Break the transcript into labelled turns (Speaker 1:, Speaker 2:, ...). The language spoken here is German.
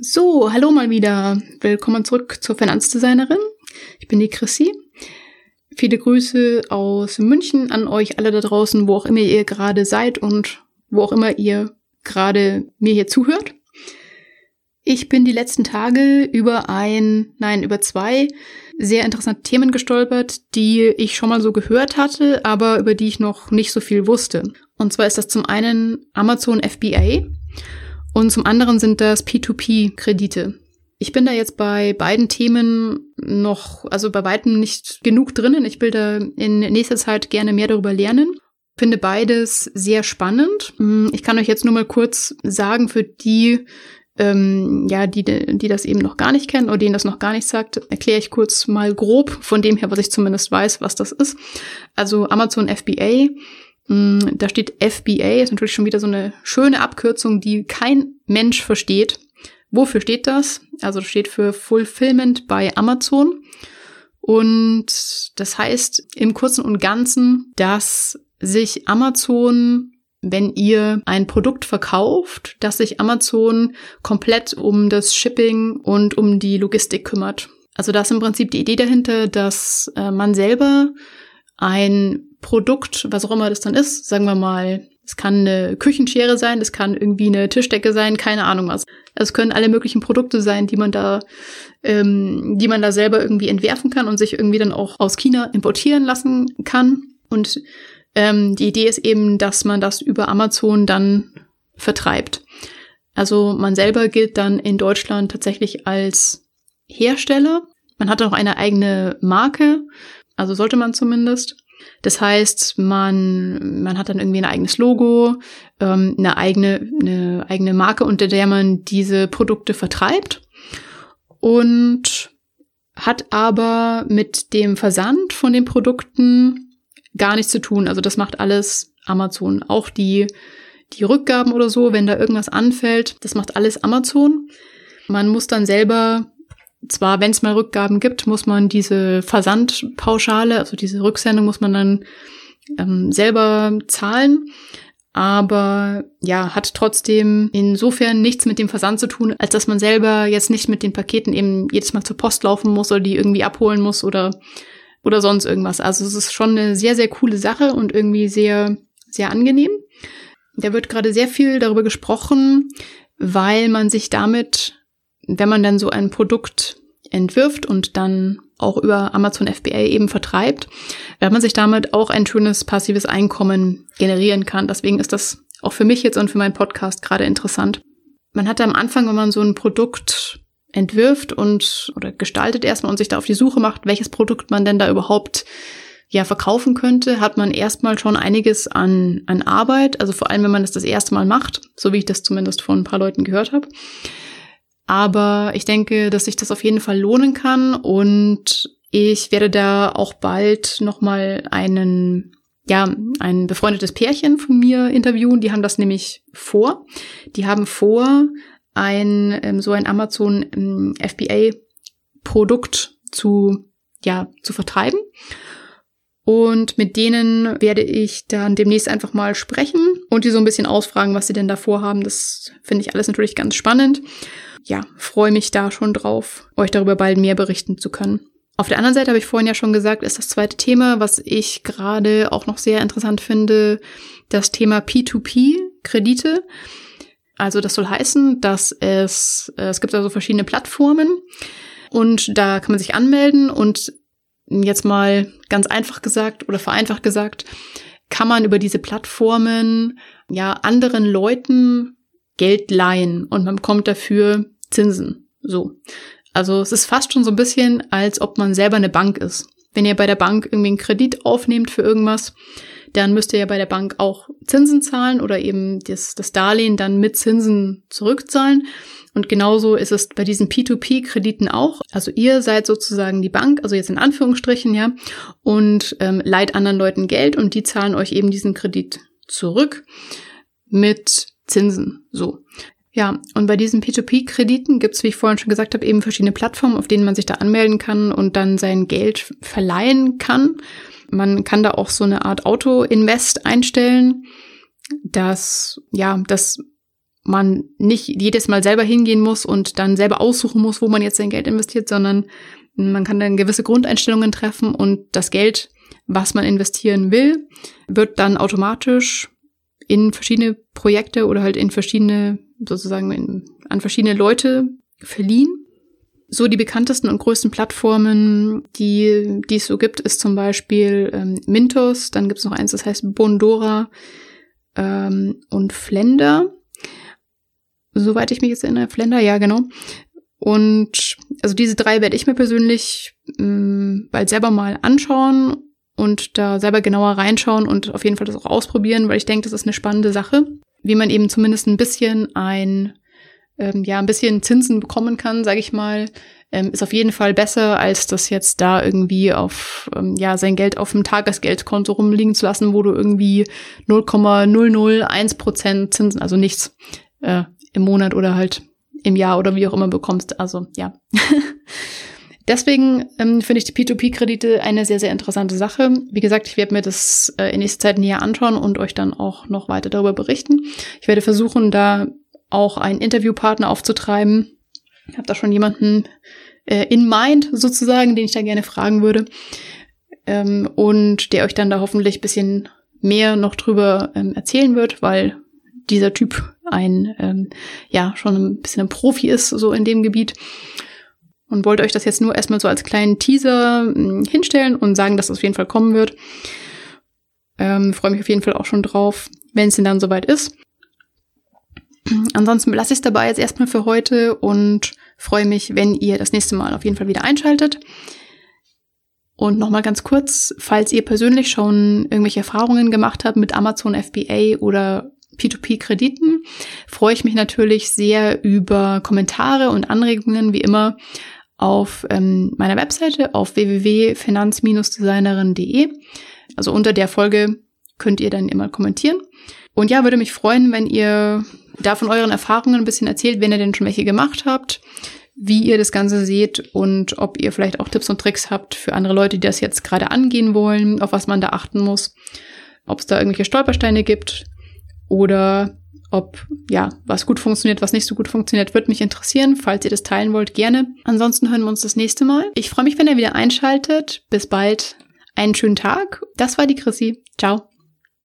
Speaker 1: So, hallo mal wieder. Willkommen zurück zur Finanzdesignerin. Ich bin die Chrissy. Viele Grüße aus München an euch alle da draußen, wo auch immer ihr gerade seid und wo auch immer ihr gerade mir hier zuhört. Ich bin die letzten Tage über ein, nein, über zwei sehr interessante Themen gestolpert, die ich schon mal so gehört hatte, aber über die ich noch nicht so viel wusste. Und zwar ist das zum einen Amazon FBA und zum anderen sind das P2P-Kredite. Ich bin da jetzt bei beiden Themen noch, also bei weitem nicht genug drinnen. Ich will da in nächster Zeit gerne mehr darüber lernen. Finde beides sehr spannend. Hm, ich kann euch jetzt nur mal kurz sagen, für die, ähm, ja, die, die das eben noch gar nicht kennen oder denen das noch gar nicht sagt, erkläre ich kurz mal grob von dem her, was ich zumindest weiß, was das ist. Also Amazon FBA da steht FBA, ist natürlich schon wieder so eine schöne Abkürzung, die kein Mensch versteht. Wofür steht das? Also das steht für Fulfillment bei Amazon. Und das heißt im Kurzen und Ganzen, dass sich Amazon, wenn ihr ein Produkt verkauft, dass sich Amazon komplett um das Shipping und um die Logistik kümmert. Also das ist im Prinzip die Idee dahinter, dass äh, man selber ein Produkt, was auch immer das dann ist, sagen wir mal, es kann eine Küchenschere sein, es kann irgendwie eine Tischdecke sein, keine Ahnung was. Es können alle möglichen Produkte sein, die man da, ähm, die man da selber irgendwie entwerfen kann und sich irgendwie dann auch aus China importieren lassen kann. Und ähm, die Idee ist eben, dass man das über Amazon dann vertreibt. Also man selber gilt dann in Deutschland tatsächlich als Hersteller. Man hat auch eine eigene Marke, also sollte man zumindest. Das heißt, man, man hat dann irgendwie ein eigenes Logo, ähm, eine eigene, eine eigene Marke, unter der man diese Produkte vertreibt und hat aber mit dem Versand von den Produkten gar nichts zu tun. Also das macht alles Amazon. Auch die, die Rückgaben oder so, wenn da irgendwas anfällt, das macht alles Amazon. Man muss dann selber zwar, wenn es mal Rückgaben gibt, muss man diese Versandpauschale, also diese Rücksendung muss man dann ähm, selber zahlen. Aber ja, hat trotzdem insofern nichts mit dem Versand zu tun, als dass man selber jetzt nicht mit den Paketen eben jedes Mal zur Post laufen muss oder die irgendwie abholen muss oder, oder sonst irgendwas. Also es ist schon eine sehr, sehr coole Sache und irgendwie sehr, sehr angenehm. Da wird gerade sehr viel darüber gesprochen, weil man sich damit wenn man dann so ein Produkt entwirft und dann auch über Amazon FBA eben vertreibt, wenn man sich damit auch ein schönes passives Einkommen generieren kann. Deswegen ist das auch für mich jetzt und für meinen Podcast gerade interessant. Man hat am Anfang, wenn man so ein Produkt entwirft und oder gestaltet erstmal und sich da auf die Suche macht, welches Produkt man denn da überhaupt ja verkaufen könnte, hat man erstmal schon einiges an, an Arbeit, also vor allem, wenn man das das erste Mal macht, so wie ich das zumindest von ein paar Leuten gehört habe. Aber ich denke, dass sich das auf jeden Fall lohnen kann und ich werde da auch bald nochmal einen, ja, ein befreundetes Pärchen von mir interviewen. Die haben das nämlich vor. Die haben vor, ein, ähm, so ein Amazon ähm, FBA Produkt zu, ja, zu vertreiben. Und mit denen werde ich dann demnächst einfach mal sprechen und die so ein bisschen ausfragen, was sie denn da vorhaben. Das finde ich alles natürlich ganz spannend ja, freue mich da schon drauf, euch darüber bald mehr berichten zu können. Auf der anderen Seite habe ich vorhin ja schon gesagt, ist das zweite Thema, was ich gerade auch noch sehr interessant finde, das Thema P2P-Kredite. Also das soll heißen, dass es, äh, es gibt also verschiedene Plattformen und da kann man sich anmelden und jetzt mal ganz einfach gesagt oder vereinfacht gesagt, kann man über diese Plattformen ja anderen Leuten Geld leihen und man bekommt dafür Zinsen. So. Also es ist fast schon so ein bisschen, als ob man selber eine Bank ist. Wenn ihr bei der Bank irgendwie einen Kredit aufnehmt für irgendwas, dann müsst ihr ja bei der Bank auch Zinsen zahlen oder eben das, das Darlehen dann mit Zinsen zurückzahlen. Und genauso ist es bei diesen P2P-Krediten auch. Also ihr seid sozusagen die Bank, also jetzt in Anführungsstrichen, ja, und ähm, leiht anderen Leuten Geld und die zahlen euch eben diesen Kredit zurück mit Zinsen. So. Ja, und bei diesen P2P-Krediten gibt es, wie ich vorhin schon gesagt habe, eben verschiedene Plattformen, auf denen man sich da anmelden kann und dann sein Geld verleihen kann. Man kann da auch so eine Art Auto-Invest einstellen, das, ja, das man nicht jedes Mal selber hingehen muss und dann selber aussuchen muss, wo man jetzt sein Geld investiert, sondern man kann dann gewisse Grundeinstellungen treffen und das Geld, was man investieren will, wird dann automatisch in verschiedene Projekte oder halt in verschiedene, sozusagen in, an verschiedene Leute verliehen. So die bekanntesten und größten Plattformen, die, die es so gibt, ist zum Beispiel ähm, Mintos, dann gibt es noch eins, das heißt Bondora ähm, und Flender. Soweit ich mich jetzt erinnere, Flender, ja genau. Und also diese drei werde ich mir persönlich mh, mm, bald selber mal anschauen und da selber genauer reinschauen und auf jeden Fall das auch ausprobieren, weil ich denke, das ist eine spannende Sache, wie man eben zumindest ein bisschen ein, ähm, ja, ein bisschen Zinsen bekommen kann, sage ich mal, ähm, ist auf jeden Fall besser, als das jetzt da irgendwie auf, ähm, ja, sein Geld auf dem Tagesgeldkonto rumliegen zu lassen, wo du irgendwie 0,001 Prozent Zinsen, also nichts äh, im Monat oder halt im Jahr oder wie auch immer bekommst. Also ja. Deswegen ähm, finde ich die P2P-Kredite eine sehr, sehr interessante Sache. Wie gesagt, ich werde mir das äh, in nächster Zeit näher anschauen und euch dann auch noch weiter darüber berichten. Ich werde versuchen, da auch einen Interviewpartner aufzutreiben. Ich habe da schon jemanden äh, in mind sozusagen, den ich da gerne fragen würde. Ähm, und der euch dann da hoffentlich bisschen mehr noch drüber ähm, erzählen wird, weil dieser Typ ein, ähm, ja, schon ein bisschen ein Profi ist, so in dem Gebiet. Und wollte euch das jetzt nur erstmal so als kleinen Teaser hm, hinstellen und sagen, dass das auf jeden Fall kommen wird. Ähm, Freue mich auf jeden Fall auch schon drauf, wenn es denn dann soweit ist. Ansonsten lasse ich es dabei jetzt erstmal für heute und freue mich, wenn ihr das nächste Mal auf jeden Fall wieder einschaltet. Und nochmal ganz kurz, falls ihr persönlich schon irgendwelche Erfahrungen gemacht habt mit Amazon FBA oder P2P-Krediten, freue ich mich natürlich sehr über Kommentare und Anregungen, wie immer, auf ähm, meiner Webseite auf www.finanz-designerin.de. Also unter der Folge könnt ihr dann immer kommentieren. Und ja, würde mich freuen, wenn ihr da von euren Erfahrungen ein bisschen erzählt, wenn ihr denn schon welche gemacht habt, wie ihr das Ganze seht und ob ihr vielleicht auch Tipps und Tricks habt für andere Leute, die das jetzt gerade angehen wollen, auf was man da achten muss, ob es da irgendwelche Stolpersteine gibt oder ob ja, was gut funktioniert, was nicht so gut funktioniert, würde mich interessieren. Falls ihr das teilen wollt, gerne. Ansonsten hören wir uns das nächste Mal. Ich freue mich, wenn ihr wieder einschaltet. Bis bald. Einen schönen Tag. Das war die Chrissy. Ciao.